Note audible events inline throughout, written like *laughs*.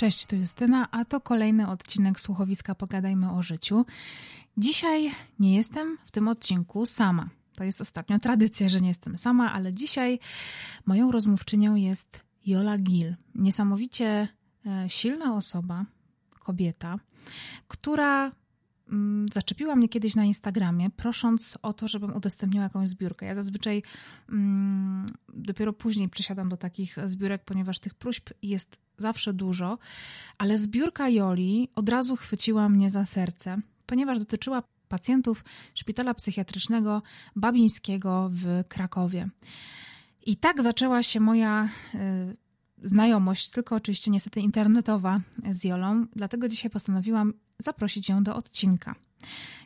Cześć, tu Justyna, a to kolejny odcinek słuchowiska Pogadajmy o życiu. Dzisiaj nie jestem w tym odcinku sama. To jest ostatnio tradycja, że nie jestem sama, ale dzisiaj moją rozmówczynią jest Jola Gil. Niesamowicie e, silna osoba, kobieta, która zaczepiła mnie kiedyś na Instagramie, prosząc o to, żebym udostępniła jakąś zbiórkę. Ja zazwyczaj mm, dopiero później przesiadam do takich zbiórek, ponieważ tych próśb jest zawsze dużo, ale zbiórka Joli od razu chwyciła mnie za serce, ponieważ dotyczyła pacjentów szpitala psychiatrycznego Babińskiego w Krakowie. I tak zaczęła się moja y, znajomość, tylko oczywiście niestety internetowa z Jolą, dlatego dzisiaj postanowiłam zaprosić ją do odcinka.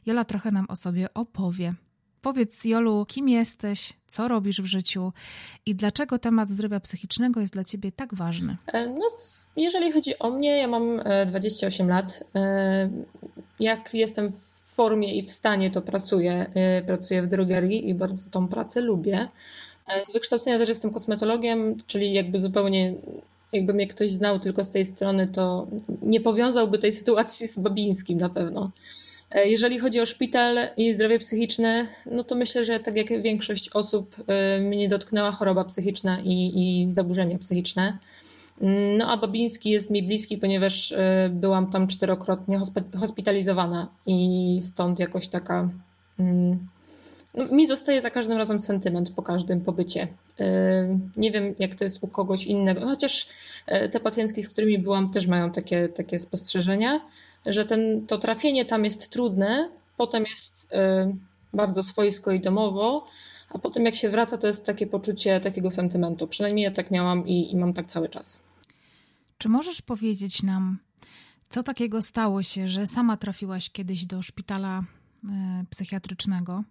Jola trochę nam o sobie opowie. Powiedz, Jolu, kim jesteś, co robisz w życiu i dlaczego temat zdrowia psychicznego jest dla ciebie tak ważny? E, no, jeżeli chodzi o mnie, ja mam 28 e, lat. E, jak jestem w formie i w stanie, to pracuję. Pracuję w drogerii i bardzo tą pracę lubię. Z wykształcenia też jestem kosmetologiem, czyli jakby zupełnie jakby mnie ktoś znał tylko z tej strony, to nie powiązałby tej sytuacji z Babińskim na pewno. E, jeżeli chodzi o szpital i zdrowie psychiczne, no to myślę, że tak jak większość osób e, mnie dotknęła choroba psychiczna i, i zaburzenia psychiczne. Mm, no a Babiński jest mi bliski, ponieważ e, byłam tam czterokrotnie hospitalizowana i stąd jakoś taka mm, no, mi zostaje za każdym razem sentyment po każdym pobycie. Nie wiem, jak to jest u kogoś innego, chociaż e, te pacjentki, z którymi byłam, też mają takie, takie spostrzeżenia, że ten, to trafienie tam jest trudne, potem jest e, bardzo swojsko i domowo, a potem jak się wraca, to jest takie poczucie takiego sentymentu. Przynajmniej ja tak miałam i, i mam tak cały czas. Czy możesz powiedzieć nam, co takiego stało się, że sama trafiłaś kiedyś do szpitala e, psychiatrycznego?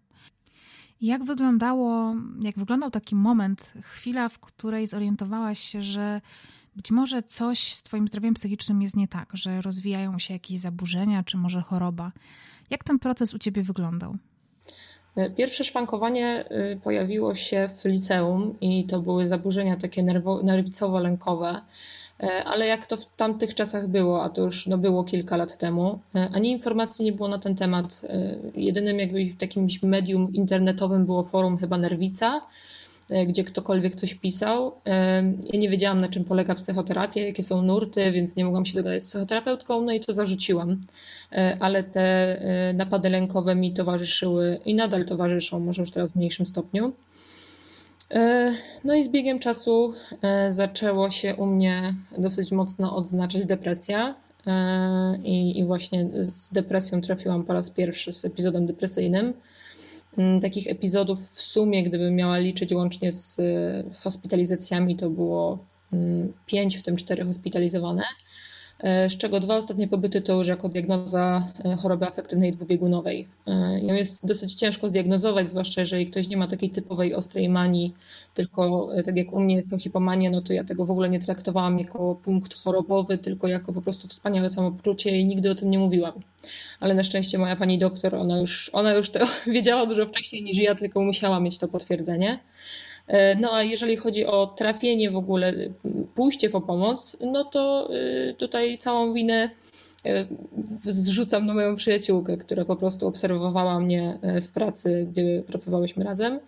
Jak wyglądało, jak wyglądał taki moment, chwila, w której zorientowałaś się, że być może coś z Twoim zdrowiem psychicznym jest nie tak, że rozwijają się jakieś zaburzenia, czy może choroba. Jak ten proces u Ciebie wyglądał? Pierwsze szwankowanie y, pojawiło się w liceum i to były zaburzenia takie nerwicowo-lękowe. E, ale jak to w tamtych czasach było, a to już no, było kilka lat temu, e, ani informacji nie było na ten temat. E, jedynym jakby takim medium internetowym było forum chyba Nerwica, gdzie ktokolwiek coś pisał. Ja nie wiedziałam, na czym polega psychoterapia, jakie są nurty, więc nie mogłam się dogadać z psychoterapeutką, no i to zarzuciłam. Ale te napady lękowe mi towarzyszyły i nadal towarzyszą, może już teraz w mniejszym stopniu. E, no i z biegiem czasu e, zaczęło się u mnie dosyć mocno odznaczać depresja. E, I, I, właśnie z depresją trafiłam po raz pierwszy z epizodem depresyjnym. Mm, takich epizodów w sumie, gdybym miała liczyć łącznie z, z hospitalizacjami, to było mm, pięć, w tym cztery hospitalizowane. E, z czego dwa ostatnie pobyty to już jako diagnoza e, choroby afektywnej dwubiegunowej. E, ją jest dosyć ciężko zdiagnozować, zwłaszcza jeżeli ktoś nie ma takiej typowej ostrej manii, tylko tak jak u mnie jest to hipomania, no to ja tego w ogóle nie traktowałam jako punkt chorobowy, tylko jako po prostu wspaniałe samopoczucie i nigdy o tym nie mówiłam. Ale na szczęście moja pani doktor, ona już, ona już to *laughs* wiedziała dużo wcześniej niż ja, tylko musiała mieć to potwierdzenie. E, no a jeżeli chodzi o trafienie w ogóle, pójście po pomoc, no to y, tutaj całą winę e, zrzucam na moją przyjaciółkę, która po prostu obserwowała mnie e, w pracy, gdzie pracowałyśmy razem.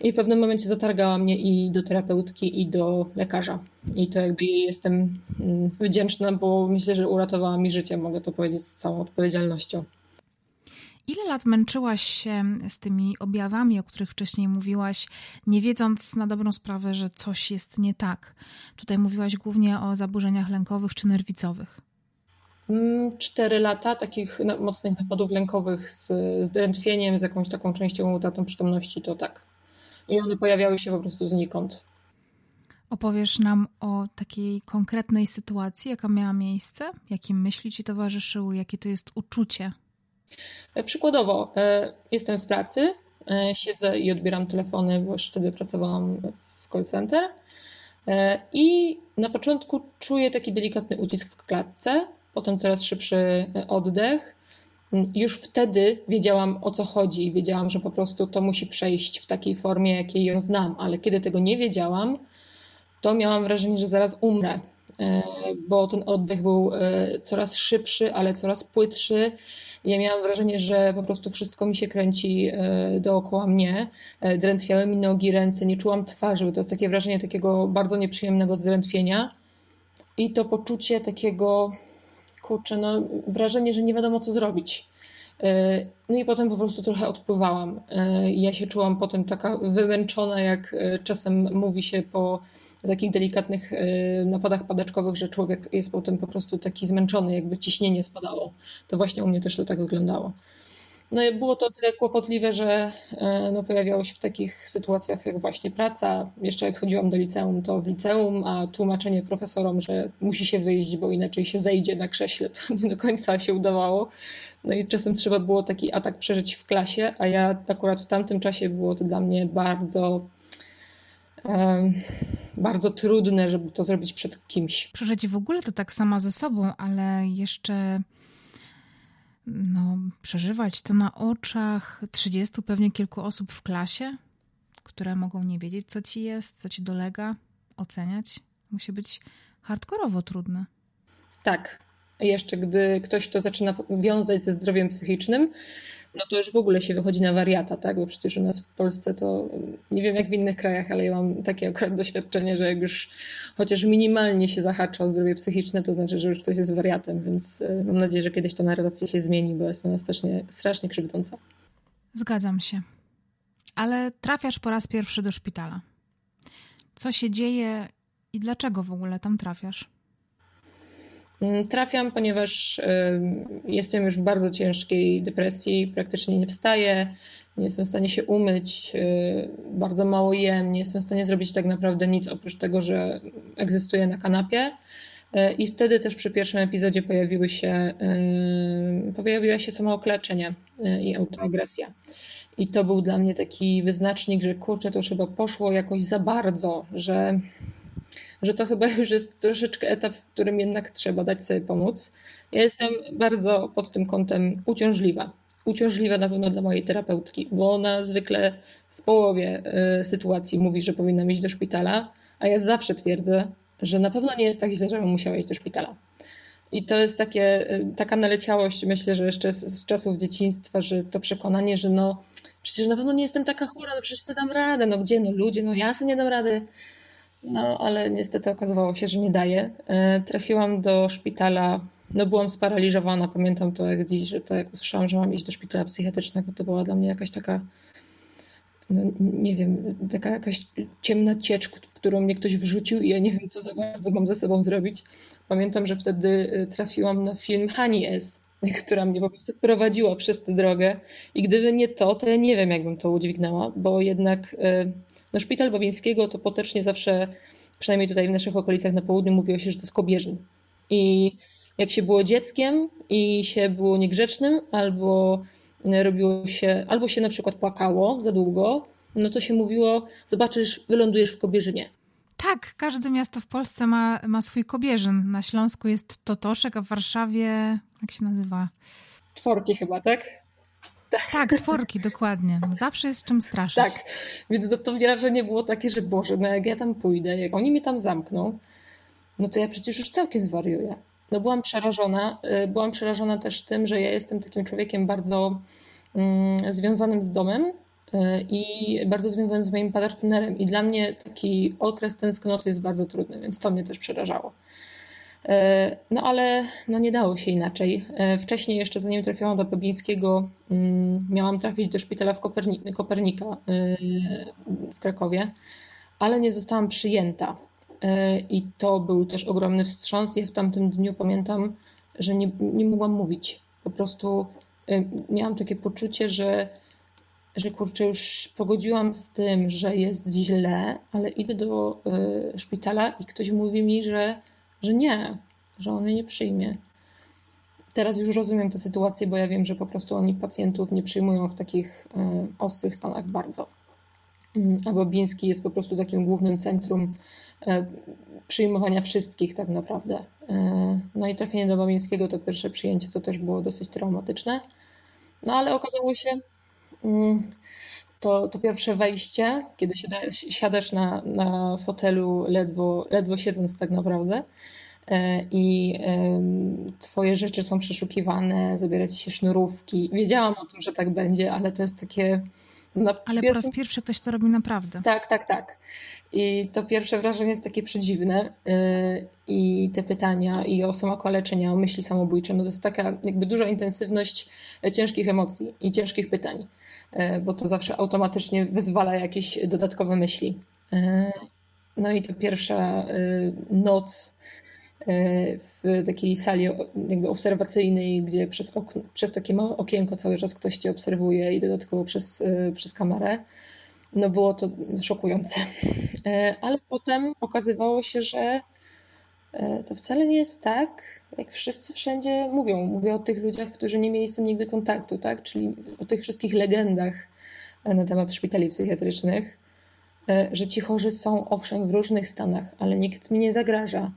I w pewnym momencie zatargała mnie i do terapeutki, i do lekarza. I to jakby jej jestem mm, wdzięczna, bo myślę, że uratowała mi życie, mogę to powiedzieć z całą odpowiedzialnością. Ile lat męczyłaś się z tymi objawami, o których wcześniej mówiłaś, nie wiedząc na dobrą sprawę, że coś jest nie tak? Tutaj mówiłaś głównie o zaburzeniach lękowych czy nerwicowych. Mm, cztery lata takich mocnych napadów lękowych z, z drętwieniem, z jakąś taką częścią utratą przytomności, to tak. I one pojawiały się po prostu znikąd. Opowiesz nam o takiej konkretnej sytuacji, jaka miała miejsce, jakie myśli ci towarzyszyły, jakie to jest uczucie przykładowo, e, jestem w pracy, e, siedzę i odbieram telefony, bo już wtedy pracowałam w call center. I na początku czuję taki delikatny ucisk w klatce, potem coraz szybszy oddech. Już wtedy wiedziałam o co chodzi, wiedziałam, że po prostu to musi przejść w takiej formie, jakiej ją znam, ale kiedy tego nie wiedziałam, to miałam wrażenie, że zaraz umrę. bo ten oddech był coraz szybszy, ale coraz płytszy. Ja miałam wrażenie, że po prostu wszystko mi się kręci dookoła mnie. Drętwiały mi nogi, ręce, nie czułam twarzy, to jest takie wrażenie takiego bardzo nieprzyjemnego zdrętwienia. I to poczucie takiego, kurczę, no wrażenie, że nie wiadomo co zrobić. E, no i potem po prostu trochę odpływałam. E, ja się czułam potem taka wymęczona, jak e, czasem mówi się po takich delikatnych napadach padaczkowych, że człowiek jest potem po prostu taki zmęczony, jakby ciśnienie spadało. To właśnie u mnie też to tak wyglądało. No i było to tyle kłopotliwe, że no, pojawiało się w takich sytuacjach jak właśnie praca. Jeszcze jak chodziłam do liceum, to w liceum, a tłumaczenie profesorom, że musi się wyjść, bo inaczej się zejdzie na krześle, to nie do końca się udawało. No i czasem trzeba było taki atak przeżyć w klasie, a ja akurat w tamtym czasie było to dla mnie bardzo bardzo trudne, żeby to zrobić przed kimś. Przeżyć w ogóle to tak sama ze sobą, ale jeszcze no, przeżywać to na oczach 30 pewnie kilku osób w klasie, które mogą nie wiedzieć, co ci jest, co ci dolega, oceniać. Musi być hardkorowo trudne. Tak, jeszcze gdy ktoś to zaczyna wiązać ze zdrowiem psychicznym, no to już w ogóle się wychodzi na wariata, tak? Bo przecież u nas w Polsce to nie wiem jak w innych krajach, ale ja mam takie akurat doświadczenie, że jak już chociaż minimalnie się zahacza o zdrowie psychiczne, to znaczy, że już ktoś jest wariatem, więc e, mam nadzieję, że kiedyś to narracja się zmieni, bo jest ona strasznie, strasznie krzywdząca. Zgadzam się. Ale trafiasz po raz pierwszy do szpitala. Co się dzieje i dlaczego w ogóle tam trafiasz? Mm, trafiam, ponieważ jestem już w bardzo ciężkiej depresji, praktycznie nie wstaję, nie jestem w stanie się umyć, y, bardzo mało jem, nie jestem w stanie zrobić tak naprawdę nic oprócz tego, że egzystuję na kanapie. Y, I wtedy też przy pierwszym epizodzie pojawiły się, pojawiła się samookleczenie y, i autoagresja. I to był dla mnie taki wyznacznik, że kurczę, to już chyba poszło jakoś za bardzo, że że to chyba *laughs* już jest troszeczkę etap, w którym jednak trzeba dać sobie pomóc. Ja jestem bardzo pod tym kątem uciążliwa. Uciążliwa na pewno dla mojej terapeutki, bo ona zwykle w połowie y, sytuacji mówi, że powinna iść do szpitala, a ja zawsze twierdzę, że na pewno nie jest tak źle, żebym musiała iść do szpitala. I to jest takie, y, taka naleciałość, myślę, że jeszcze z, z czasów dzieciństwa, że to przekonanie, że no przecież na pewno nie jestem taka chora, no przecież sobie dam radę, no gdzie, no ludzie, no ja sobie nie dam rady. No, ale niestety okazywało się, że nie daje. Trafiłam do szpitala, no byłam sparaliżowana, pamiętam to jak dziś, że to jak usłyszałam, że mam iść do szpitala psychiatrycznego, to była dla mnie jakaś taka, no nie wiem, taka jakaś ciemna ciecz, w którą mnie ktoś wrzucił i ja nie wiem, co za bardzo mam ze sobą zrobić. Pamiętam, że wtedy e, trafiłam na film Honey S, *laughs* która mnie po prostu prowadziła przez tę drogę i gdyby nie to, to ja nie wiem, jakbym to udźwignęła, bo jednak e, no, szpital Babińskiego to potocznie zawsze, przynajmniej tutaj w naszych okolicach na południu, mówiło się, że to jest kobierzyn. I jak się było dzieckiem i się było niegrzecznym, albo robiło się, albo się na przykład płakało za długo, no to się mówiło, zobaczysz, wylądujesz w Kobierzynie. Tak, każde miasto w Polsce ma, ma swój Kobierzyn. Na Śląsku jest Totoszek, a w Warszawie, jak się nazywa? Tworki chyba, tak? Tak, tworki, dokładnie. Zawsze jest czym straszyć. Tak, więc to, to wrażenie było takie, że Boże, no jak ja tam pójdę, jak oni mnie tam zamkną, no to ja przecież już całkiem zwariuję. No byłam przerażona. Y, byłam przerażona też tym, że ja jestem takim człowiekiem bardzo mm, związanym z domem y, i bardzo związanym z moim partnerem. I dla mnie taki okres tęsknoty jest bardzo trudny, więc to mnie też przerażało. E, no ale no nie dało się inaczej. E, wcześniej jeszcze zanim trafiłam do Peblińskiego, mm, miałam trafić do szpitala w Koperni Kopernika e, w Krakowie, ale nie zostałam przyjęta. I to był też ogromny wstrząs. Ja w tamtym dniu pamiętam, że nie, nie mogłam mówić. Po prostu miałam takie poczucie, że, że kurczę, już pogodziłam z tym, że jest źle, ale idę do szpitala i ktoś mówi mi, że że nie, że on jej nie przyjmie. Teraz już rozumiem tę sytuację, bo ja wiem, że po prostu oni pacjentów nie przyjmują w takich e, ostrych stanach bardzo. Mm, a Bobiński jest po prostu takim głównym centrum e, przyjmowania wszystkich tak naprawdę. E, no i trafienie do Babińskiego, to pierwsze przyjęcie, to też było dosyć traumatyczne. No ale okazało się, mm, to, to pierwsze wejście, kiedy siadasz na, na fotelu, ledwo, ledwo siedząc tak naprawdę, i twoje rzeczy są przeszukiwane, zabierać się sznurówki. Wiedziałam o tym, że tak będzie, ale to jest takie... No, ale po raz pierwszy ktoś to robi naprawdę. Tak, tak, tak. I to pierwsze wrażenie jest takie przedziwne y, i te pytania i o samokaleczenia, o myśli samobójcze, no to jest taka jakby duża intensywność ciężkich emocji i ciężkich pytań, bo to zawsze automatycznie wyzwala jakieś dodatkowe myśli. Y, no i to pierwsza noc w takiej sali jakby obserwacyjnej, gdzie przez, okno, przez takie małe okienko cały czas ktoś cię obserwuje i dodatkowo przez, przez kamerę no było to szokujące. E, ale potem okazywało się, że e, to wcale nie jest tak, jak wszyscy wszędzie mówią. Mówię o tych ludziach, którzy nie mieli z tym nigdy kontaktu, tak? czyli o tych wszystkich legendach na temat szpitali psychiatrycznych, e, że ci chorzy są owszem w różnych stanach, ale nikt mi nie zagraża,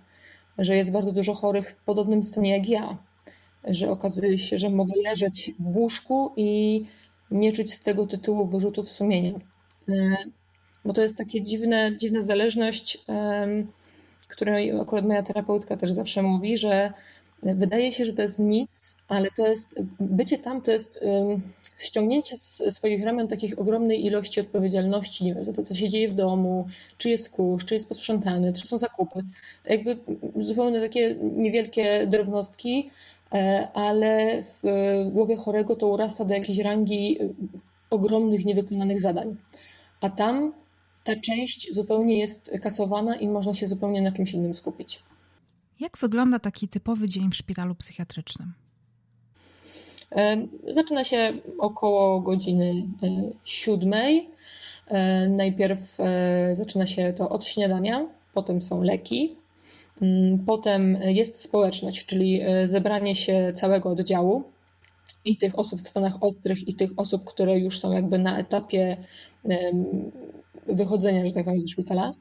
że jest bardzo dużo chorych w podobnym stanie jak ja, że okazuje się, że mogę leżeć w łóżku i nie czuć z tego tytułu wyrzutów sumienia E, bo to jest takie dziwne, dziwna zależność, której akurat moja terapeutka też zawsze mówi, że wydaje się, że to jest nic, ale to jest, bycie tam to jest ściągnięcie z swoich ramion takich ogromnej ilości odpowiedzialności, nie wiem, za to, co się dzieje w domu, czy jest kurz, czy jest posprzątany, czy są zakupy. Jakby zupełnie takie niewielkie drobnostki, e, ale w głowie chorego to urasta do jakiejś rangi ogromnych, niewykonanych zadań a tam ta część zupełnie jest kasowana i można się zupełnie na czymś innym skupić. Jak wygląda taki typowy dzień w szpitalu psychiatrycznym? E, zaczyna się około godziny e, siódmej. E, najpierw zaczyna się to od śniadania, potem są leki, mm, potem jest społeczność, czyli zebranie się całego oddziału i tych osób w stanach ostrych, i tych osób, które już są jakby na etapie wychodzenia, że tak powiem, ze szpitala.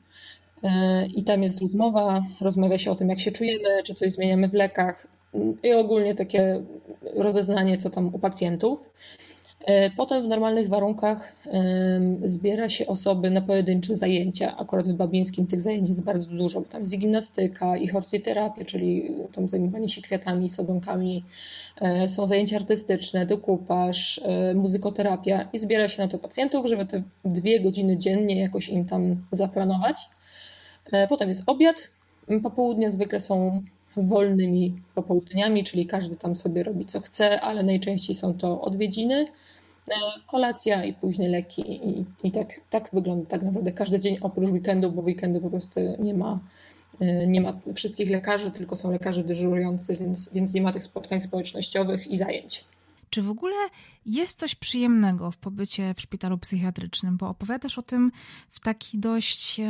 E, I tam jest rozmowa, rozmawia się o tym, jak się czujemy, czy coś zmieniamy w lekach i ogólnie takie rozeznanie, co tam u pacjentów. E, potem w normalnych warunkach zbiera się osoby na pojedyncze zajęcia. Akurat w Babińskim tych zajęć jest bardzo dużo, bo tam jest gimnastyka i hortyterapia, czyli tam zajmowanie się kwiatami, sadzonkami. E, są zajęcia artystyczne, dokupaż, e, muzykoterapia i zbiera się na to pacjentów, żeby te dwie godziny dziennie jakoś im tam zaplanować. Potem jest obiad. Popołudnie zwykle są wolnymi popołudniami, czyli każdy tam sobie robi co chce, ale najczęściej są to odwiedziny kolacja i później leki i, i tak, tak wygląda tak naprawdę każdy dzień oprócz weekendu, bo weekendu po prostu nie ma, e, nie ma wszystkich lekarzy, tylko są lekarze dyżurujący, więc, więc nie ma tych spotkań społecznościowych i zajęć. Czy w ogóle jest coś przyjemnego w pobycie w szpitalu psychiatrycznym? Bo opowiadasz o tym w taki dość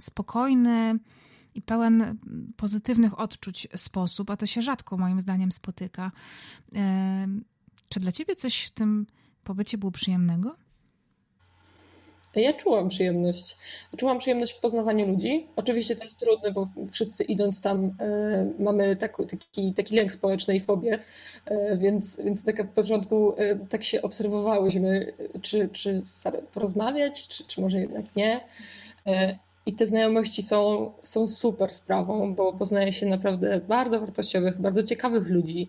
spokojny i pełen pozytywnych odczuć sposób, a to się rzadko moim zdaniem spotyka. Czy dla ciebie coś w tym pobycie było przyjemnego? Ja czułam przyjemność. Czułam przyjemność w poznawaniu ludzi. Oczywiście to jest trudne, bo wszyscy idąc tam y, mamy tak, taki, taki lęk społeczny i fobię, y, więc, więc tak na początku y, tak się obserwowałyśmy, czy, czy porozmawiać, czy, czy może jednak nie. I te znajomości są, są super sprawą, bo poznaje się naprawdę bardzo wartościowych, bardzo ciekawych ludzi.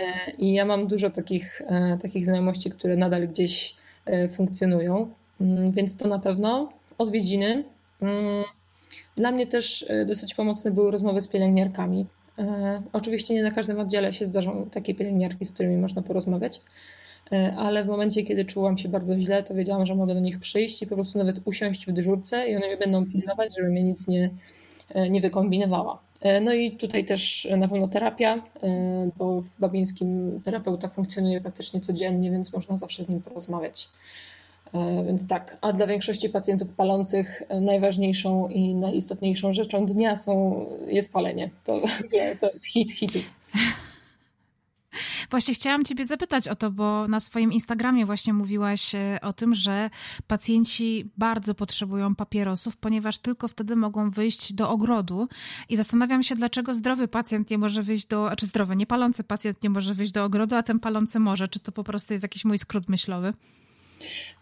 E, I ja mam dużo takich, e, takich znajomości, które nadal gdzieś e, funkcjonują, mm, więc to na pewno. Odwiedziny. Mm, dla mnie też dosyć pomocne były rozmowy z pielęgniarkami. Oczywiście nie na każdym oddziale się zdarzą takie pielęgniarki, z którymi można porozmawiać, ale w momencie, kiedy czułam się bardzo źle, to wiedziałam, że mogę do nich przyjść i po prostu nawet usiąść w dyżurce i one mnie będą pilnować, żeby mnie nic nie, nie wykombinowała. E, no i tutaj też na pewno terapia, e, bo w Babińskim terapeuta funkcjonuje praktycznie codziennie, więc można zawsze z nim porozmawiać. E, więc tak, a dla większości pacjentów palących najważniejszą i najistotniejszą rzeczą dnia są, jest palenie. To, to jest hit hitów. Właśnie chciałam Ciebie zapytać o to, bo na swoim Instagramie właśnie mówiłaś e, o tym, że pacjenci bardzo potrzebują papierosów, ponieważ tylko wtedy mogą wyjść do ogrodu. I zastanawiam się, dlaczego zdrowy pacjent nie może wyjść do, czy zdrowy, niepalący pacjent nie może wyjść do ogrodu, a ten palący może. Czy to po prostu jest jakiś mój skrót myślowy?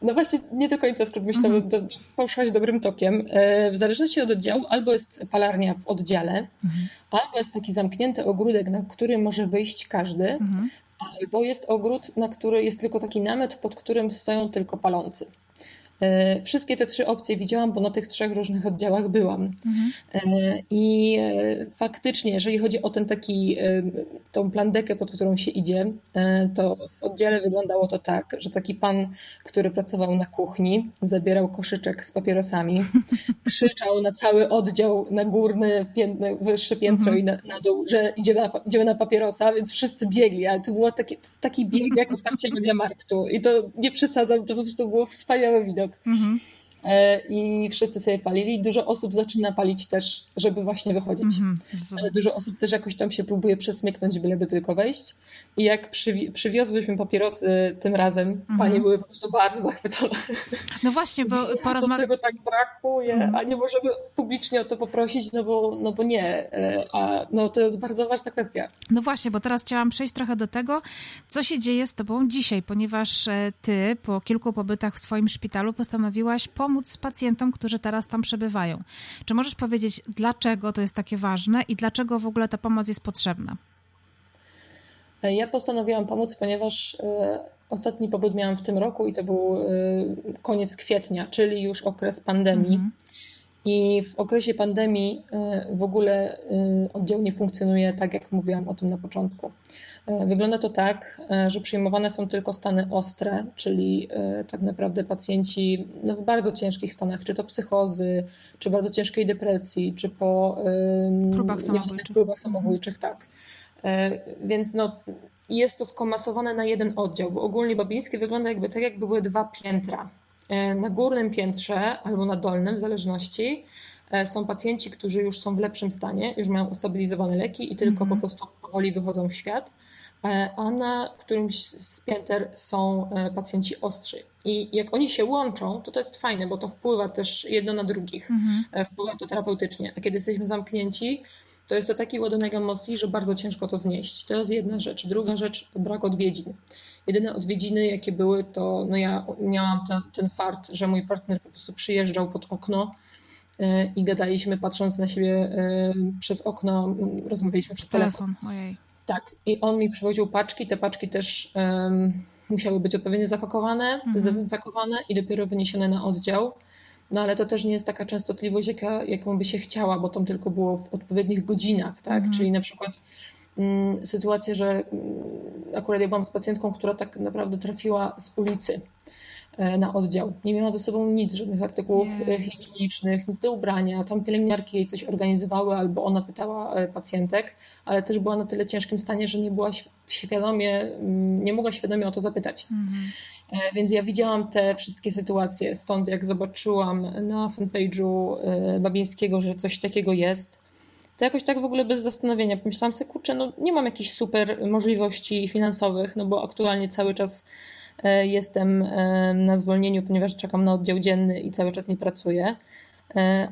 No właśnie, nie do końca skrót myślę, mhm. do, poszłaś dobrym tokiem. E, w zależności od oddziału, albo jest palarnia w oddziale, mhm. albo jest taki zamknięty ogródek, na który może wyjść każdy, mhm. albo jest ogród, na który jest tylko taki namiot, pod którym stoją tylko palący. E, wszystkie te trzy opcje widziałam, bo na tych trzech różnych oddziałach byłam. Mhm. E, I e, faktycznie, jeżeli chodzi o ten taki, tą plandekę, pod którą się idzie, to w oddziale wyglądało to tak, że taki pan, który pracował na kuchni, zabierał koszyczek z papierosami, *laughs* krzyczał na cały oddział, na górny, wyższe piętro mhm. i na, na, dół, że idziemy na, idziemy na papierosa, więc wszyscy biegli, ale to było taki, taki bieg jak otwarcie Mediamarktu i to nie przesadzam, to po prostu było wspaniały widok. Mhm. E, I wszyscy sobie palili. Dużo osób zaczyna palić też, żeby właśnie wychodzić. Mhm. Dużo osób też jakoś tam się próbuje przesmyknąć, byleby tylko wejść. I jak przywi przywiozłyśmy papierosy tym razem, mhm. panie były po prostu bardzo zachwycone. No właśnie, bo *laughs* porozmawiamy... tego tak brakuje, mhm. a nie możemy publicznie o to poprosić, no bo, no bo nie. E, a no to jest bardzo ważna kwestia. No właśnie, bo teraz chciałam przejść trochę do tego, co się dzieje z tobą dzisiaj, ponieważ e, ty po kilku pobytach w swoim szpitalu postanowiłaś pomóc pacjentom, którzy teraz tam przebywają. Czy możesz powiedzieć, dlaczego to jest takie ważne i dlaczego w ogóle ta pomoc jest potrzebna? Ja postanowiłam pomóc, ponieważ e, ostatni pobyt miałam w tym roku i to był e, koniec kwietnia, czyli już okres pandemii. Mhm. I w okresie pandemii e, w ogóle oddział nie funkcjonuje tak, jak mówiłam o tym na początku. Wygląda to tak, że przyjmowane są tylko stany ostre, czyli tak naprawdę pacjenci no w bardzo ciężkich stanach, czy to psychozy, czy bardzo ciężkiej depresji, czy po próbach samobójczych. Próbach samobójczych tak. E, więc no, jest to skomasowane na jeden oddział, bo ogólnie Babińskie wygląda jakby tak, jakby były dwa piętra. E, na górnym piętrze albo na dolnym, w zależności, e, są pacjenci, którzy już są w lepszym stanie, już mają ustabilizowane leki i tylko mm -hmm. po prostu powoli wychodzą w świat, a na którymś z pięter są pacjenci ostrzy. I jak oni się łączą, to to jest fajne, bo to wpływa też jedno na drugich, mm -hmm. wpływa to terapeutycznie. A kiedy jesteśmy zamknięci, to jest to taki ładunek emocji, że bardzo ciężko to znieść. To jest jedna rzecz. Druga rzecz, brak odwiedzin. Jedyne odwiedziny, jakie były, to no ja miałam ten, ten fart, że mój partner po prostu przyjeżdżał pod okno e, i gadaliśmy patrząc na siebie e, przez okno, rozmawialiśmy przez telefon. telefon. Ojej. Tak, i on mi przywoził paczki, te paczki też um, musiały być odpowiednio zapakowane, mhm. zdezynfekowane i dopiero wyniesione na oddział. No ale to też nie jest taka częstotliwość, jaka, jaką by się chciała, bo tam tylko było w odpowiednich godzinach, tak? Mhm. Czyli na przykład mm, sytuacja, że mm, akurat ja byłam z pacjentką, która tak naprawdę trafiła z ulicy na oddział. Nie miała ze sobą nic, żadnych artykułów nie. E, higienicznych, nic do ubrania. Tam pielęgniarki jej coś organizowały albo ona pytała e, pacjentek, ale też była na tyle ciężkim stanie, że nie była świadomie, mm, nie mogła świadomie o to zapytać. Mhm. E, więc ja widziałam te wszystkie sytuacje, stąd jak zobaczyłam na fanpage'u e, Babińskiego, że coś takiego jest, to jakoś tak w ogóle bez zastanowienia pomyślałam sobie, kurczę, no nie mam jakichś super możliwości finansowych, no bo aktualnie cały czas e, jestem na zwolnieniu, ponieważ czekam na oddział dzienny i cały czas nie pracuję.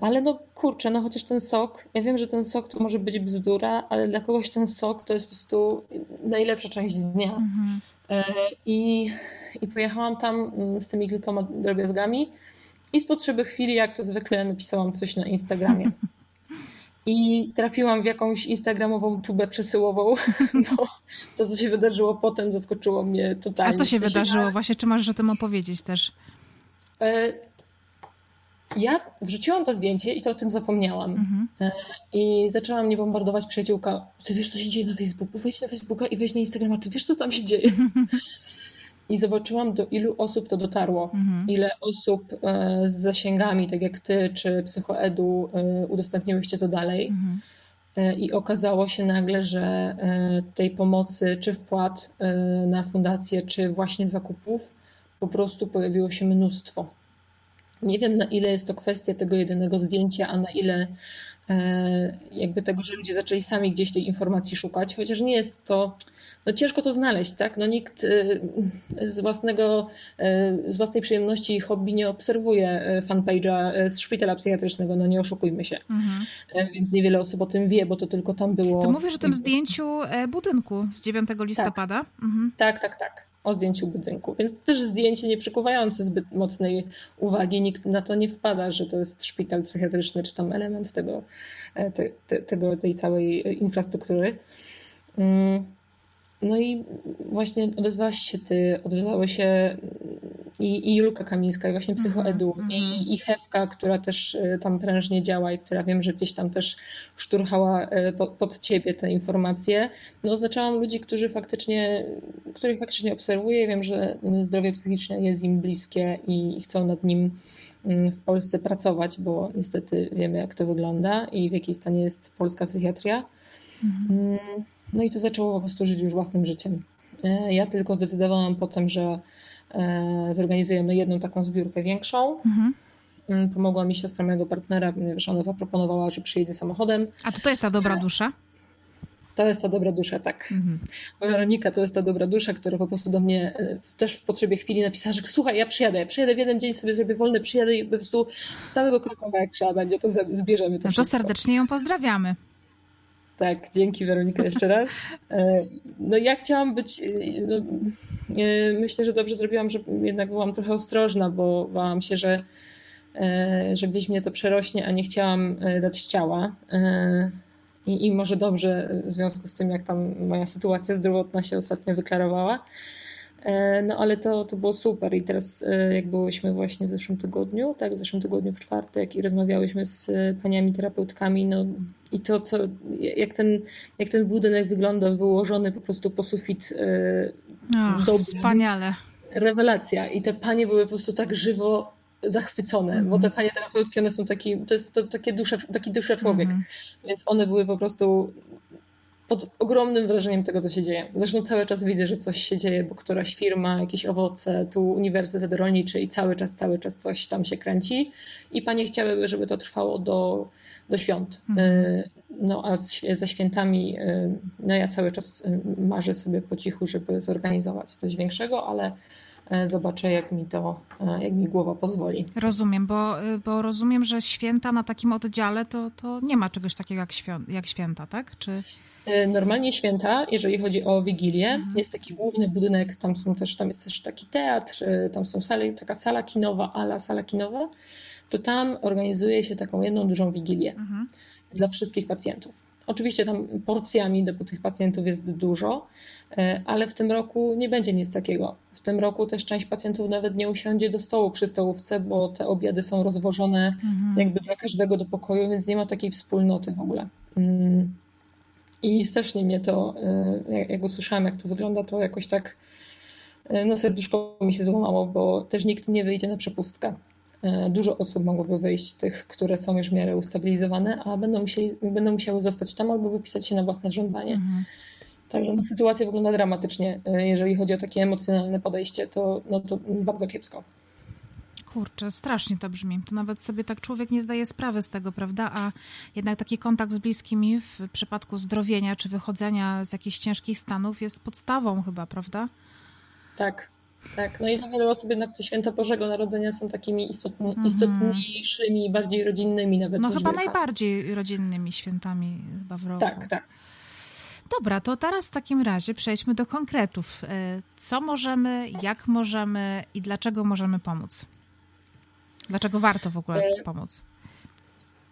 Ale no kurczę, no chociaż ten sok, ja wiem, że ten sok to może być bzdura, ale dla kogoś ten sok to jest po prostu najlepsza część dnia. Mhm. I i pojechałam tam mm, z tymi kilkoma drobiazgami i z potrzeby chwili, jak to zwykle, napisałam coś na Instagramie. *laughs* I trafiłam w jakąś instagramową tubę przesyłową. *laughs* No, to, co się wydarzyło potem, zaskoczyło mnie totalnie. A co się wydarzyło? Właśnie, czy możesz o tym opowiedzieć też? E, ja wrzuciłam to zdjęcie i to o tym zapomniałam. Mhm. E, I zaczęła mnie bombardować przyjaciółka. Ty wiesz, co się dzieje na Facebooku? Wejdź na Facebooka i wejdź na Instagrama. Ty wiesz, co tam się dzieje? *laughs* i zobaczyłam, do ilu osób to dotarło. Mhm. Ile osób e, z zasięgami, tak jak ty czy Psychoedu, e, udostępniłyście to dalej. Mhm. E, I okazało się nagle, że tej pomocy, czy wpłat na fundację, czy właśnie zakupów, po prostu pojawiło się mnóstwo. Nie wiem, na ile jest to kwestia tego jedynego zdjęcia, a na ile jakby tego, że ludzie zaczęli sami gdzieś tej informacji szukać, chociaż nie jest to no ciężko to znaleźć, tak? No nikt y, z własnego, y, z własnej przyjemności i hobby nie obserwuje fanpage'a z szpitala psychiatrycznego, no nie oszukujmy się. Mhm. Więc niewiele osób o tym wie, bo to tylko tam było. Ty mówisz o tym zdjęciu e, budynku z 9 listopada? Tak, mhm. tak, tak. tak. O zdjęciu budynku, więc też zdjęcie nie przykuwające zbyt mocnej uwagi, nikt na to nie wpada, że to jest szpital psychiatryczny, czy tam element tego, e, te, te, tego tej całej infrastruktury. No i właśnie odezwałaś się ty, odezwały się i, i Julka Kamińska, i właśnie mhm, Psychoedu, mm -hmm. i, i Hewka, która też e, tam prężnie działa i która wiem, że gdzieś tam też szturchała e, pod, pod ciebie te informacje. No oznaczałam ludzi, którzy faktycznie, których faktycznie obserwuję. Wiem, że zdrowie psychiczne jest im bliskie i chcą nad nim w Polsce pracować, bo niestety wiemy, jak to wygląda i w jakiej stanie jest polska psychiatria. Mm -hmm. No i to zaczęło po prostu żyć już własnym życiem. E, ja tylko zdecydowałam potem, że e, zorganizujemy jedną taką zbiórkę większą. Mhm. Mm, pomogła mi siostra mojego partnera, ponieważ ona zaproponowała, że przyjedzie samochodem. A to, to jest ta dobra dusza? To jest ta dobra dusza, tak. Mhm. Weronika to jest ta dobra dusza, która po prostu do mnie e, też w potrzebie chwili napisała, że słuchaj, ja przyjadę, ja przyjadę w jeden dzień, sobie zrobię wolny, przyjadę i po prostu z całego Krakowa, jak trzeba będzie, to zbierzemy to No to serdecznie ją pozdrawiamy. Tak, dzięki Weronika jeszcze raz. E, no ja chciałam być, e, no, e, myślę, że dobrze zrobiłam, że jednak byłam trochę ostrożna, bo bałam się, że, że gdzieś mnie to przerośnie, a nie chciałam dać ciała. I, I może dobrze w związku z tym, jak tam moja sytuacja zdrowotna się ostatnio wyklarowała. E, no ale to, to było super i teraz e, jak byłyśmy właśnie w zeszłym tygodniu, tak, w zeszłym tygodniu w czwartek i rozmawiałyśmy z e, paniami terapeutkami, no i to, co, jak ten, jak ten budynek wygląda wyłożony po prostu po sufit dobrym. Wspaniale. Rewelacja. I te panie były po prostu tak żywo zachwycone, mm bo te panie terapeutki, one są taki, to jest to takie dusza, taki dusza człowiek, mm więc one były po prostu pod ogromnym wrażeniem tego, co się dzieje. Zresztą cały czas widzę, że coś się dzieje, bo któraś firma, jakieś owoce, tu uniwersytet rolniczy i cały czas, cały czas coś tam się kręci. I panie chciałyby, żeby to trwało do, do świąt. Mhm. Y, no a ze świętami, y, no ja cały czas y, marzę sobie po cichu, żeby zorganizować coś większego, ale zobaczę, jak mi to, jak mi głowa pozwoli. Rozumiem, bo, bo rozumiem, że święta na takim oddziale to, to nie ma czegoś takiego jak, jak święta, tak? Czy... E, normalnie święta, jeżeli chodzi o Wigilię, mhm. jest taki główny budynek, tam, są też, tam jest też taki teatr, e, tam są sale, taka sala kinowa, ala sala kinowa, to tam organizuje się taką jedną dużą Wigilię mhm. dla wszystkich pacjentów. Oczywiście tam porcjami do tych pacjentów jest dużo, e, ale w tym roku nie będzie nic takiego. W tym roku też część pacjentów nawet nie usiądzie do stołu przy stołówce, bo te obiady są rozwożone mhm. jakby dla każdego do pokoju, więc nie ma takiej wspólnoty w ogóle. I strasznie mnie to, e, jak usłyszałam, jak to wygląda, to jakoś tak, e, no serduszko mi się złamało, bo też nikt nie wyjdzie na przepustkę. E, dużo osób mogłoby wyjść, tych, które są już w miarę ustabilizowane, a będą, musieli, będą musiały zostać tam albo wypisać się na własne żądanie. Mhm. Także no, sytuacja wygląda dramatycznie. Jeżeli chodzi o takie emocjonalne podejście, to, no, to bardzo kiepsko. Kurczę, strasznie to brzmi. To nawet sobie tak człowiek nie zdaje sprawy z tego, prawda? A jednak taki kontakt z bliskimi w przypadku zdrowienia czy wychodzenia z jakichś ciężkich stanów jest podstawą chyba, prawda? Tak, tak. No i dla wielu osób jednak te święta Bożego Narodzenia są takimi istotni, mhm. istotniejszymi, bardziej rodzinnymi nawet. No chyba najbardziej rodzinnymi świętami chyba w roku. Tak, tak. Dobra, to teraz w takim razie przejdźmy do konkretów. E, co możemy, jak możemy i dlaczego możemy pomóc? Dlaczego warto w ogóle e, pomóc?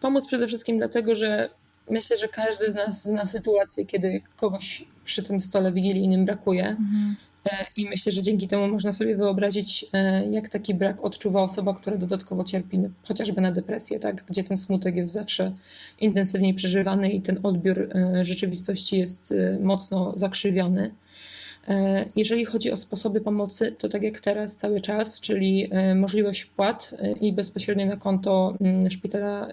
Pomóc przede wszystkim dlatego, że myślę, że każdy z nas zna sytuację, kiedy kogoś przy tym stole wigilijnym brakuje. Mhm. E, I myślę, że dzięki temu można sobie wyobrazić, e, jak taki brak odczuwa osoba, która dodatkowo cierpi chociażby na depresję, tak? gdzie ten smutek jest zawsze intensywniej przeżywany i ten odbiór rzeczywistości jest mocno zakrzywiony. E, jeżeli chodzi o sposoby pomocy, to tak jak teraz cały czas, czyli e, możliwość wpłat e, i bezpośrednio na konto mm, szpitala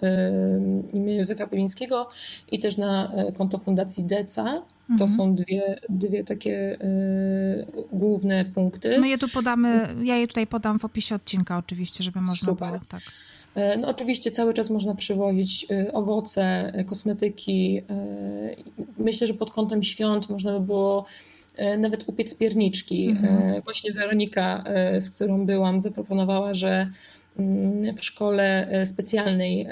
im. Józefa Piewińskiego i też na konto Fundacji DECA. To mhm. są dwie, dwie takie główne punkty. My je tu podamy, ja je tutaj podam w opisie odcinka oczywiście, żeby można Super. było tak. No oczywiście cały czas można przywozić owoce, kosmetyki. Myślę, że pod kątem świąt można by było nawet upiec pierniczki. E, mhm. Właśnie Weronika, e, z którą byłam, zaproponowała, że mm, w szkole specjalnej,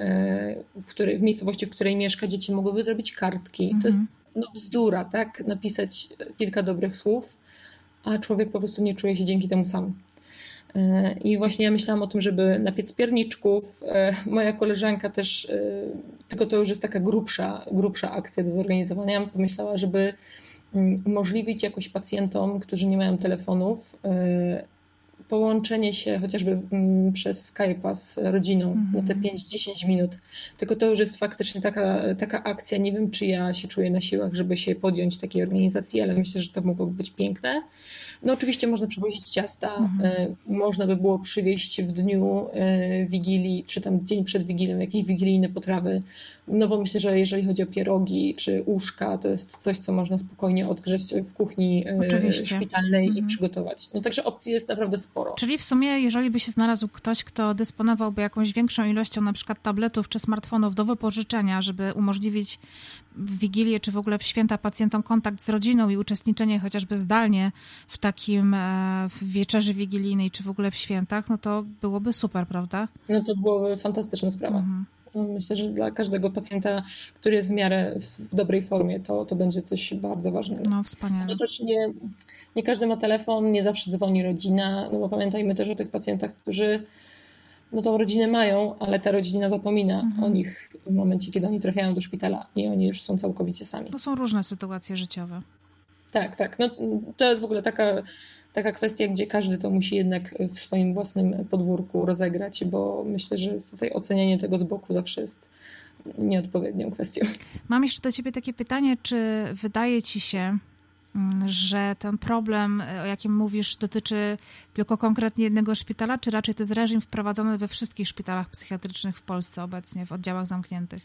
w, której, w miejscowości, w której mieszka, dzieci mogłyby zrobić kartki. Mhm. To jest mhm. no, bzdura, tak? Napisać kilka dobrych słów a człowiek po prostu nie czuje się dzięki temu sam. E, I właśnie ja myślałam o tym, żeby napiec pierniczków. E, moja koleżanka też, e, tylko to już jest taka grubsza, grubsza akcja do zorganizowania. Pomyślała, żeby umożliwić jakoś pacjentom, którzy nie mają telefonów, połączenie się chociażby mm, przez Skype'a z rodziną -hmm. na te 5-10 mhm. minut. Tylko to już jest faktycznie taka, taka akcja. Nie wiem, czy ja się czuję na siłach, żeby się podjąć takiej organizacji, ale myślę, że to mogłoby być piękne. No oczywiście można przywozić ciasta, mhm. E, można by było przywieźć w dniu e, Wigilii, czy tam dzień przed Wigilią jakieś wigilijne potrawy, no bo myślę, że jeżeli chodzi o pierogi czy uszka, to jest coś, co można spokojnie odgrzeć w kuchni e, oczywiście. szpitalnej mhm. i przygotować. No także opcji jest naprawdę sporo. Czyli w sumie, jeżeli by się znalazł ktoś, kto dysponowałby jakąś większą ilością na przykład tabletów czy smartfonów do wypożyczenia, żeby umożliwić w Wigilię czy w ogóle w święta pacjentom kontakt z rodziną i uczestniczenie chociażby zdalnie w takim e, w wieczerzy wigilijnej czy w ogóle w świętach, no to byłoby super, prawda? No to byłoby fantastyczna sprawa. Mhm. No myślę, że dla każdego pacjenta, który jest w miarę w dobrej formie, to, to będzie coś bardzo ważnego. No wspaniale. No też nie, każdy ma telefon, nie zawsze dzwoni rodzina, no bo pamiętajmy też o tych pacjentach, którzy no tą rodzinę mają, ale ta rodzina zapomina mhm. o nich w momencie, kiedy oni trafiają do szpitala i oni już są całkowicie sami. To są różne sytuacje życiowe. Tak, tak. No, to jest w ogóle taka, taka kwestia, gdzie każdy to musi jednak w swoim własnym podwórku rozegrać, bo myślę, że tutaj ocenianie tego z boku zawsze jest nieodpowiednią kwestią. Mam jeszcze do Ciebie takie pytanie, czy wydaje Ci się, że ten problem, e, o jakim mówisz, dotyczy tylko konkretnie jednego szpitala, czy raczej to jest reżim wprowadzony we wszystkich szpitalach psychiatrycznych w Polsce obecnie, w oddziałach zamkniętych?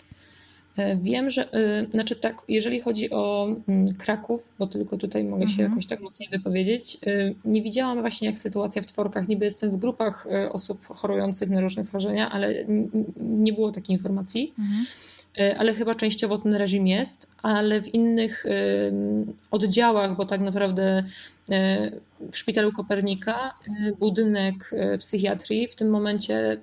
E, wiem, że, y, znaczy tak, jeżeli chodzi o mm, Kraków, bo tylko tutaj mogę mhm. się jakoś tak mocniej wypowiedzieć, y, nie widziałam właśnie jak sytuacja w tworkach, niby jestem w grupach y, osób chorujących na różne schorzenia, ale nie było takiej informacji. Mhm. E, ale chyba częściowo ten reżim jest, ale w innych oddziałach, bo tak naprawdę e, w szpitalu Kopernika e, budynek psychiatrii, w tym momencie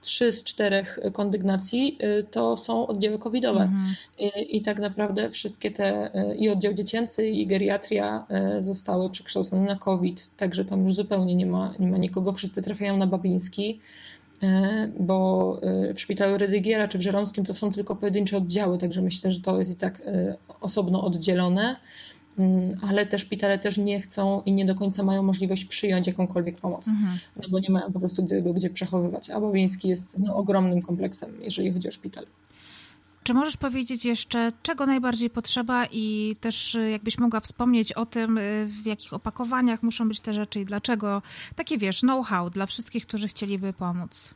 trzy z czterech kondygnacji to są oddziały covidowe. Mhm. I, I, tak naprawdę wszystkie te i oddział dziecięcy i geriatria zostały przekształcone na COVID, także tam już zupełnie nie ma, nie ma nikogo, wszyscy trafiają na Babiński. E, bo e, w szpitalu Rydygiera czy w Żeromskim to są tylko pojedyncze oddziały, także myślę, że to jest i tak e, osobno oddzielone, mm, ale te szpitale też nie chcą i nie do końca mają możliwość przyjąć jakąkolwiek pomoc, mhm. no bo nie mają po prostu gdzie przechowywać. A Babiński jest no, ogromnym kompleksem, jeżeli chodzi o szpital. Czy możesz powiedzieć jeszcze, czego najbardziej potrzeba i też y, jakbyś mogła wspomnieć o tym, y, w jakich opakowaniach muszą być te rzeczy i dlaczego? Takie wiesz, know-how dla wszystkich, którzy chcieliby pomóc.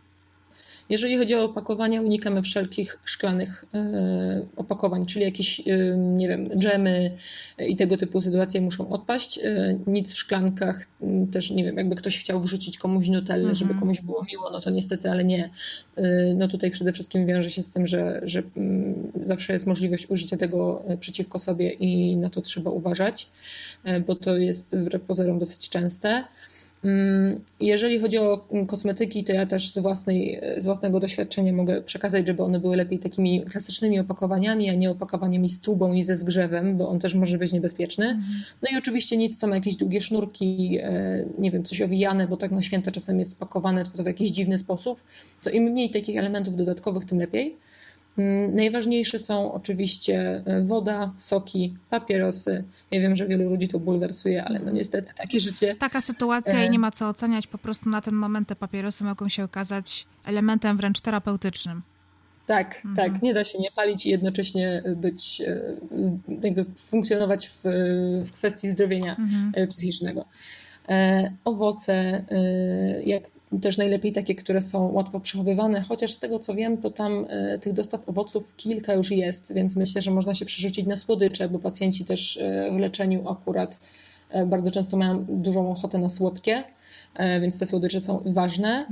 Jeżeli chodzi o opakowania, unikamy wszelkich szklanych e, opakowań, czyli jakieś, e, nie wiem, dżemy i tego typu sytuacje muszą odpaść. E, nic w szklankach, też nie wiem, jakby ktoś chciał wrzucić komuś nutellę, mhm. żeby komuś było miło, no to niestety, ale nie. No tutaj przede wszystkim wiąże się z tym, że, że zawsze jest możliwość użycia tego przeciwko sobie i na to trzeba uważać, bo to jest wbrew pozorom dosyć częste. Mm, jeżeli chodzi o kosmetyki, to ja też z, własnej, z własnego doświadczenia mogę przekazać, żeby one były lepiej takimi klasycznymi opakowaniami, a nie opakowaniami z tubą i ze zgrzewem, bo on też może być niebezpieczny. Mhm. No i oczywiście nic, co ma jakieś długie sznurki, e, nie wiem, coś owijane, bo tak na święta czasem jest pakowane to w jakiś dziwny sposób. To im mniej takich elementów dodatkowych, tym lepiej. Mm, najważniejsze są oczywiście e, woda, soki, papierosy. Ja wiem, że wielu ludzi to bulwersuje, ale no niestety takie życie. Taka sytuacja i e, nie ma co oceniać. Po prostu na ten moment te papierosy mogą się okazać elementem wręcz terapeutycznym. Tak, mhm. tak. Nie da się nie palić i jednocześnie być, e, jakby funkcjonować w, w kwestii zdrowienia mhm. psychicznego. Owoce, jak też najlepiej takie, które są łatwo przechowywane, chociaż z tego co wiem, to tam e, tych dostaw owoców kilka już jest, więc myślę, że można się przerzucić na słodycze, bo pacjenci też e, w leczeniu akurat e, bardzo często mają dużą ochotę na słodkie, więc te słodycze są ważne.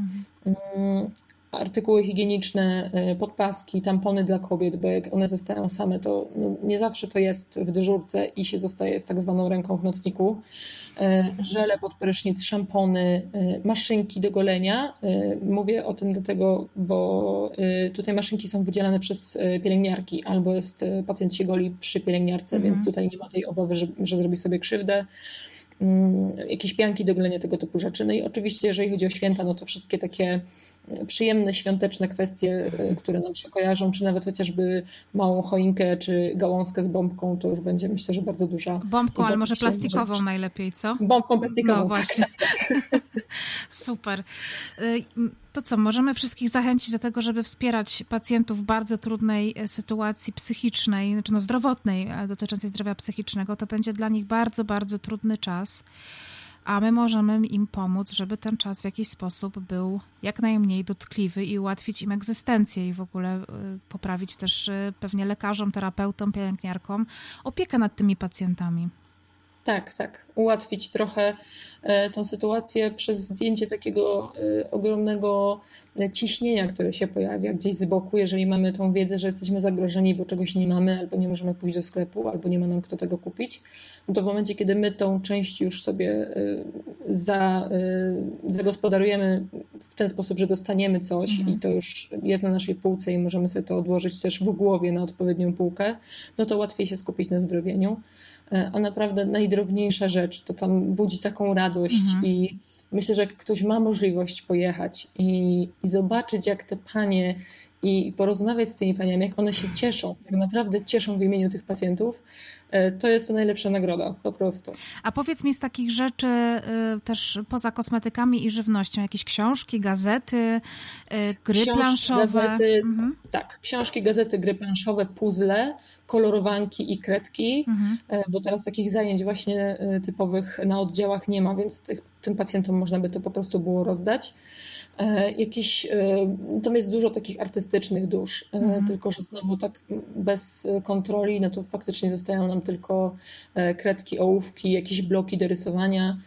Mhm. Artykuły higieniczne, podpaski, tampony dla kobiet, bo jak one zostają same, to no, nie zawsze to jest w dyżurce i się zostaje z tak zwaną ręką w nocniku. E, żele pod prysznic, szampony, e, maszynki do golenia. Mówię o tym dlatego, bo tutaj maszynki są wydzielane przez pielęgniarki, albo jest pacjent się goli przy pielęgniarce, mhm. więc tutaj nie ma tej obawy, że, że zrobi sobie krzywdę. mm, jakieś pianki do golenia, tego typu rzeczy. No i oczywiście, jeżeli chodzi o święta, no to wszystkie takie przyjemne, świąteczne kwestie, e, które nam się kojarzą, czy nawet chociażby małą choinkę, czy gałązkę z bombką, to już będzie myślę, że bardzo duża. Bombką, ale może plastikową rzecz. najlepiej, co? Bombką plastikową. No właśnie. Tak. *laughs* Super. Y, to co, możemy wszystkich zachęcić do tego, żeby wspierać pacjentów w bardzo trudnej e, sytuacji psychicznej, znaczy no zdrowotnej, dotyczącej zdrowia psychicznego. To będzie dla nich bardzo, bardzo trudny czas a my możemy im pomóc, żeby ten czas w jakiś sposób był jak najmniej dotkliwy i ułatwić im egzystencję i w ogóle y, poprawić też y, pewnie lekarzom, terapeutom, pielęgniarkom opiekę nad tymi pacjentami. Tak, tak. Ułatwić trochę e, tą sytuację przez zdjęcie takiego e, ogromnego e, ciśnienia, które się pojawia gdzieś z boku, jeżeli mamy tą wiedzę, że jesteśmy zagrożeni, bo czegoś nie mamy, albo nie możemy pójść do sklepu, albo nie ma nam kto tego kupić, no to w momencie, kiedy my tą część już sobie za, zagospodarujemy w ten sposób, że dostaniemy coś mhm. i to już jest na naszej półce i możemy sobie to odłożyć też w głowie na odpowiednią półkę, no to łatwiej się skupić na zdrowieniu. E, a naprawdę najdrobniejsza rzecz, to tam budzi taką radość mhm. i myślę, że jak ktoś ma możliwość pojechać i, i zobaczyć, jak te panie i porozmawiać z tymi paniami, jak one się cieszą, jak naprawdę cieszą w imieniu tych pacjentów, e, to jest to najlepsza nagroda, po prostu. A powiedz mi z takich rzeczy y, też poza kosmetykami i żywnością, jakieś książki, gazety, gry książki, planszowe? Gazety, mhm. Tak, książki, gazety, gry planszowe, puzzle, kolorowanki i kredki, mhm. E, bo teraz takich zajęć właśnie e, typowych na oddziałach nie ma, więc tych, tym pacjentom można by to po prostu było rozdać. E, jakieś, tam jest dużo takich artystycznych dusz, mhm. tylko że znowu tak bez kontroli, no to faktycznie zostają nam tylko kredki, ołówki, jakieś bloki do rysowania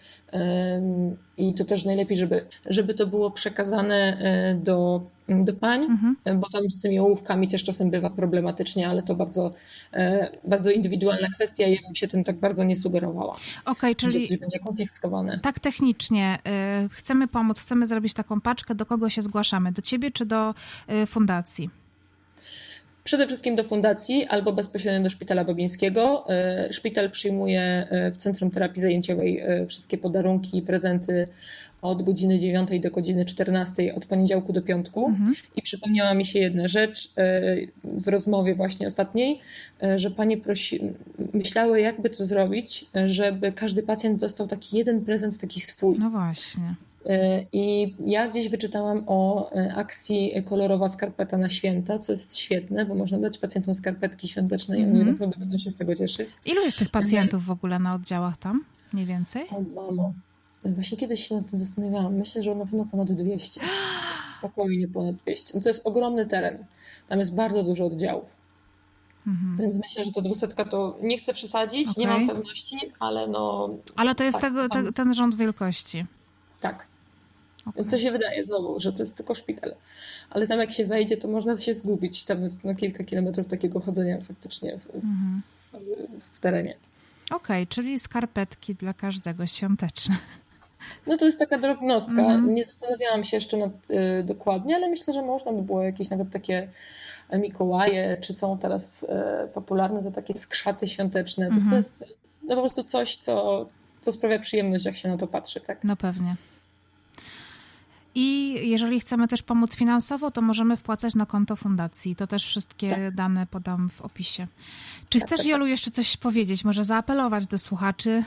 i to też najlepiej, żeby, żeby to było przekazane do do pań, mhm. bo tam z tymi ołówkami też czasem bywa problematycznie, ale to bardzo, e, bardzo indywidualna kwestia i ja bym się tym tak bardzo nie sugerowała. Okej, okay, czyli będzie konfiskowane. Tak technicznie, chcemy pomóc, chcemy zrobić taką paczkę, do kogo się zgłaszamy? Do ciebie czy do fundacji? Przede wszystkim do fundacji albo bezpośrednio do szpitala Bobińskiego. E, szpital przyjmuje w Centrum Terapii Zajęciowej wszystkie podarunki i prezenty od godziny 9 do godziny 14 od poniedziałku do piątku. Mhm. I przypomniała mi się jedna rzecz e, w rozmowie właśnie ostatniej, e, że panie prosi, myślały, jakby to zrobić, żeby każdy pacjent dostał taki jeden prezent, taki swój. No właśnie. E, I ja gdzieś wyczytałam o akcji kolorowa skarpeta na święta, co jest świetne, bo można dać pacjentom skarpetki świąteczne i oni mhm. naprawdę będą się z tego cieszyć. Ilu jest tych pacjentów w ogóle na oddziałach tam? Mniej więcej? O, mamo. Właśnie kiedyś się nad tym zastanawiałam. Myślę, że na pewno ponad 200. *gasps* Spokojnie ponad 200. No to jest ogromny teren. Tam jest bardzo dużo oddziałów. Mhm. Więc myślę, że to dwusetka to nie chcę przesadzić, okay. nie mam pewności, ale no. Ale to jest tak, tego, te, ten rząd wielkości. Tak. Okay. Więc to się wydaje znowu, że to jest tylko szpital. Ale tam jak się wejdzie, to można się zgubić. Tam jest na kilka kilometrów takiego chodzenia faktycznie w, mhm. w, w terenie. Okej, okay, czyli skarpetki dla każdego świąteczne. *laughs* No to jest taka drobnostka. Mm. Nie zastanawiałam się jeszcze nad, y, dokładnie, ale myślę, że można by było jakieś nawet takie Mikołaje, czy są teraz y, popularne te takie skrzaty świąteczne. To, to jest no, po prostu coś, co, co sprawia przyjemność, jak się na to patrzy. Tak? No pewnie. I jeżeli chcemy też pomóc finansowo, to możemy wpłacać na konto fundacji. To też wszystkie tak. dane podam w opisie. Czy tak, chcesz, tak, Jolu, tak. jeszcze coś powiedzieć? Może zaapelować do słuchaczy?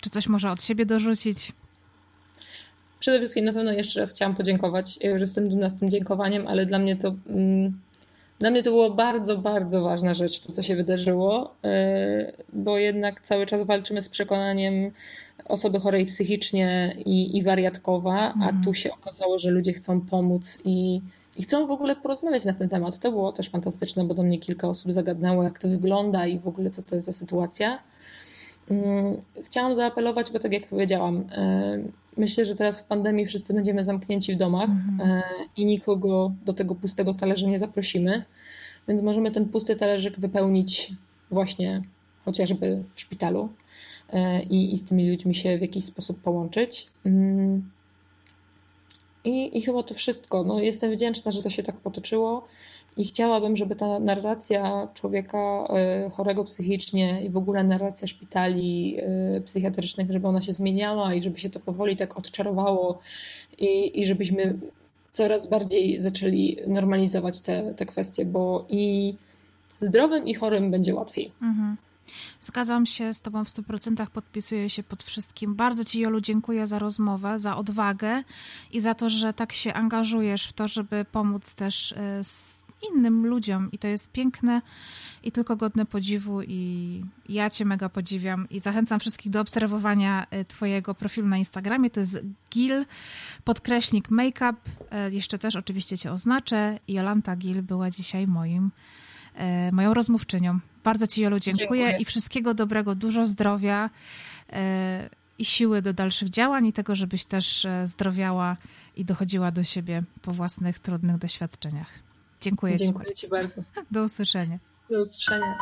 Czy coś może od siebie dorzucić? Przede wszystkim na pewno jeszcze raz chciałam podziękować. Ja już jestem dumna z tym dziękowaniem, ale dla mnie to mm, dla mnie to było bardzo, bardzo ważna rzecz, to co się wydarzyło, y, bo jednak cały czas walczymy z przekonaniem osoby chorej psychicznie i, i wariatkowa, a mhm. tu się okazało, że ludzie chcą pomóc i, i chcą w ogóle porozmawiać na ten temat. To było też fantastyczne, bo do mnie kilka osób zagadnęło, jak to wygląda i w ogóle co to jest za sytuacja. Mm, chciałam zaapelować, bo tak jak powiedziałam, e, myślę, że teraz w pandemii wszyscy będziemy zamknięci w domach mhm. E, i nikogo do tego pustego talerza nie zaprosimy, więc możemy ten pusty talerzyk wypełnić właśnie chociażby w szpitalu e, i, i z tymi ludźmi się w jakiś sposób połączyć. Mm. I, i chyba to wszystko. No, jestem wdzięczna, że to się tak potoczyło I chciałabym, żeby ta narracja człowieka chorego psychicznie i w ogóle narracja szpitali psychiatrycznych, żeby ona się zmieniała i żeby się to powoli tak odczarowało i, i żebyśmy coraz bardziej zaczęli normalizować te, te kwestie, bo i zdrowym i chorym będzie łatwiej. Mhm. Zgadzam się z Tobą w 100%, podpisuję się pod wszystkim. Bardzo Ci, Jolu, dziękuję za rozmowę, za odwagę i za to, że tak się angażujesz w to, żeby pomóc też e, innym ludziom. I to jest piękne i tylko godne podziwu. I ja Cię mega podziwiam i zachęcam wszystkich do obserwowania e, Twojego profilu na Instagramie. To jest Gil, podkreśnik makeup. E, jeszcze też oczywiście Cię oznaczę. Jolanta Gil była dzisiaj moim E, moją rozmówczynią. Bardzo Ci, Jolu, dziękuję, dziękuję. i wszystkiego dobrego, dużo zdrowia i siły do dalszych działań i tego, żebyś też zdrowiała i dochodziła do siebie po własnych trudnych doświadczeniach. Dziękuję, dziękuję Ci. Dziękuję Ci bardzo. Do usłyszenia. Do usłyszenia.